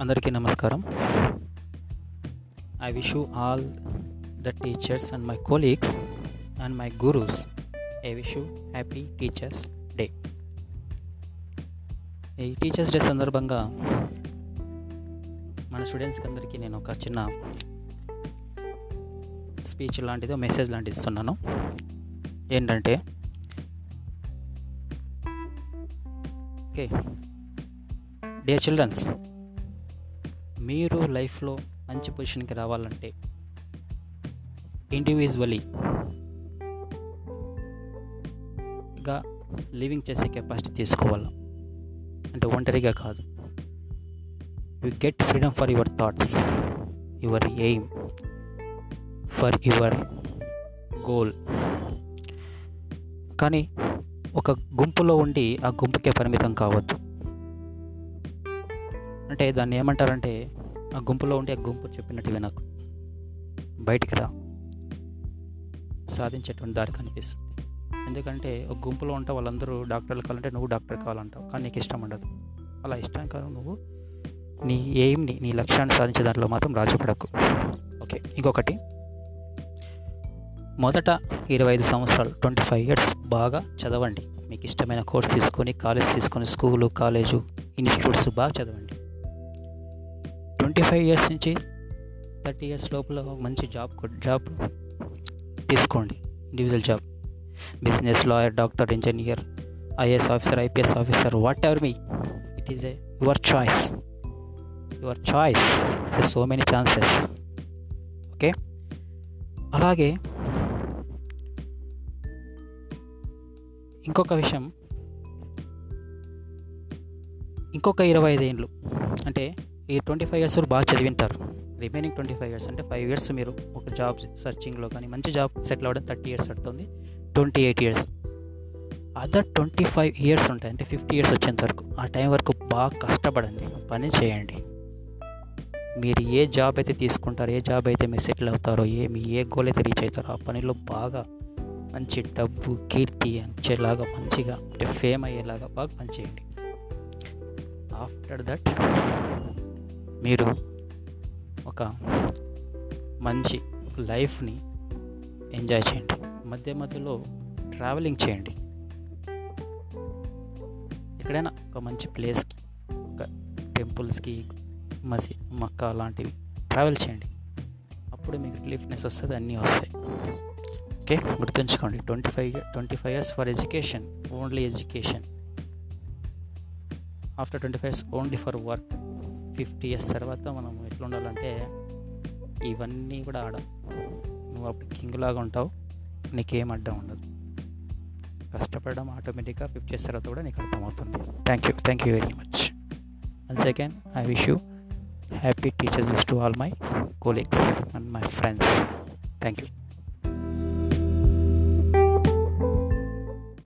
అందరికీ నమస్కారం. I wish you all the teachers and my colleagues and my gurus I wish you happy teachers day ఈ teachers day సందర్భంగా మన స్టూడెంట్స్కి అందరికీ నేను ఒక చిన్న స్పీచ్ లాంటిదో మెసేజ్ లాంటిది ఇస్తున్నాను. ఏంటంటే ఓకే డియర్ చిల్డ్రన్స్ మీరు లైఫ్లో మంచి పొజిషన్కి రావాలంటే ఇండివిజువలీగా లివింగ్ చేసే కెపాసిటీ తీసుకోవాలి. అంటే ఒంటరిగా కాదు. You get freedom for your thoughts your aim for your goal కానీ ఒక గుంపులో ఉండి ఆ గుంపుకే పరిమితం కావద్దు. అంటే దాన్ని ఏమంటారంటే ఆ గుంపులో ఉండి ఆ గుంపు చెప్పినట్టు వినకు. బయటికి రా. సాధించేటువంటి దారి కనిపిస్తుంది. ఎందుకంటే ఒక గుంపులో ఉంటే వాళ్ళందరూ డాక్టర్లు కావాలంటే నువ్వు డాక్టర్ కావాలంటావు కానీ నీకు ఇష్టం ఉండదు. అలా ఇష్టం కాదు నువ్వు. నీ ఎయిమ్ని నీ లక్ష్యాన్ని సాధించే దాంట్లో మాత్రం రాజపడకు. ఓకే ఇంకొకటి. మొదట ఇరవై ఐదు సంవత్సరాలు ట్వంటీ ఫైవ్ ఇయర్స్ బాగా చదవండి. మీకు ఇష్టమైన కోర్స్ తీసుకొని కాలేజ్ తీసుకొని స్కూలు కాలేజు ఇన్స్టిట్యూట్స్ బాగా చదవండి. ట్వంటీ ఫైవ్ ఇయర్స్ నుంచి థర్టీ ఇయర్స్ లోపల మంచి జాబ్ జాబ్ తీసుకోండి. Individual job business lawyer doctor engineer IAS officer IPS officer whatever me it is a your choice your choice so many chances okay అలాగే ఇంకొక విషయం. ఇంకొక ఇరవై ఐదేళ్ళు అంటే ఈ ట్వంటీ ఫైవ్ ఇయర్స్ బాగా చదివింటారు. రిమైనింగ్ ట్వంటీ ఫైవ్ ఇయర్స్ అంటే ఫైవ్ ఇయర్స్ మీరు ఒక జాబ్ సర్చింగ్లో కానీ మంచి జాబ్ సెటిల్ అవ్వడం థర్టీ ఇయర్స్ పడుతుంది. Twenty eight years. Other twenty five years ఉంటాయి. అంటే ఫిఫ్టీ ఇయర్స్ వచ్చేంత వరకు. ఆ టైం వరకు బాగా కష్టపడండి. పని చేయండి. మీరు ఏ జాబ్ అయితే తీసుకుంటారో ఏ జాబ్ అయితే మీరు సెటిల్ అవుతారో ఏ మీ ఏ గోల్ అయితే రీచ్ అవుతారో ఆ పనిలో బాగా మంచి డబ్బు కీర్తి అంచేలాగా మంచిగా అంటే ఫేమ్ అయ్యేలాగా బాగా పనిచేయండి. ఆఫ్టర్ దట్ మీరు ఒక మంచి లైఫ్ని ఎంజాయ్ చేయండి. మధ్య మధ్యలో ట్రావెలింగ్ చేయండి. ఎక్కడైనా ఒక మంచి ప్లేస్కి ఒక టెంపుల్స్కి మసి మక్కా లాంటివి ట్రావెల్ చేయండి. అప్పుడు మీకు రిలీఫ్నెస్ వస్తుంది అన్నీ వస్తాయి. ఓకే? గుర్తుంచుకోండి. Twenty five twenty five years for education only education. After twenty five years only for work. Fifty years తర్వాత మనం ఎట్లా ఉండాలంటే ఇవన్నీ కూడా ఆడ నువ్వు అప్పుడు కింగ్ లాగా ఉంటావు నీకేం అడ్డం ఉండదు. కష్టపడడం ఆటోమేటిక్గా ఫిఫ్టీ ఇయర్స్ తర్వాత కూడా నీకు అర్థమవుతుంది. Thank you thank you very much and second I wish you happy teachers to all my colleagues and my friends thank you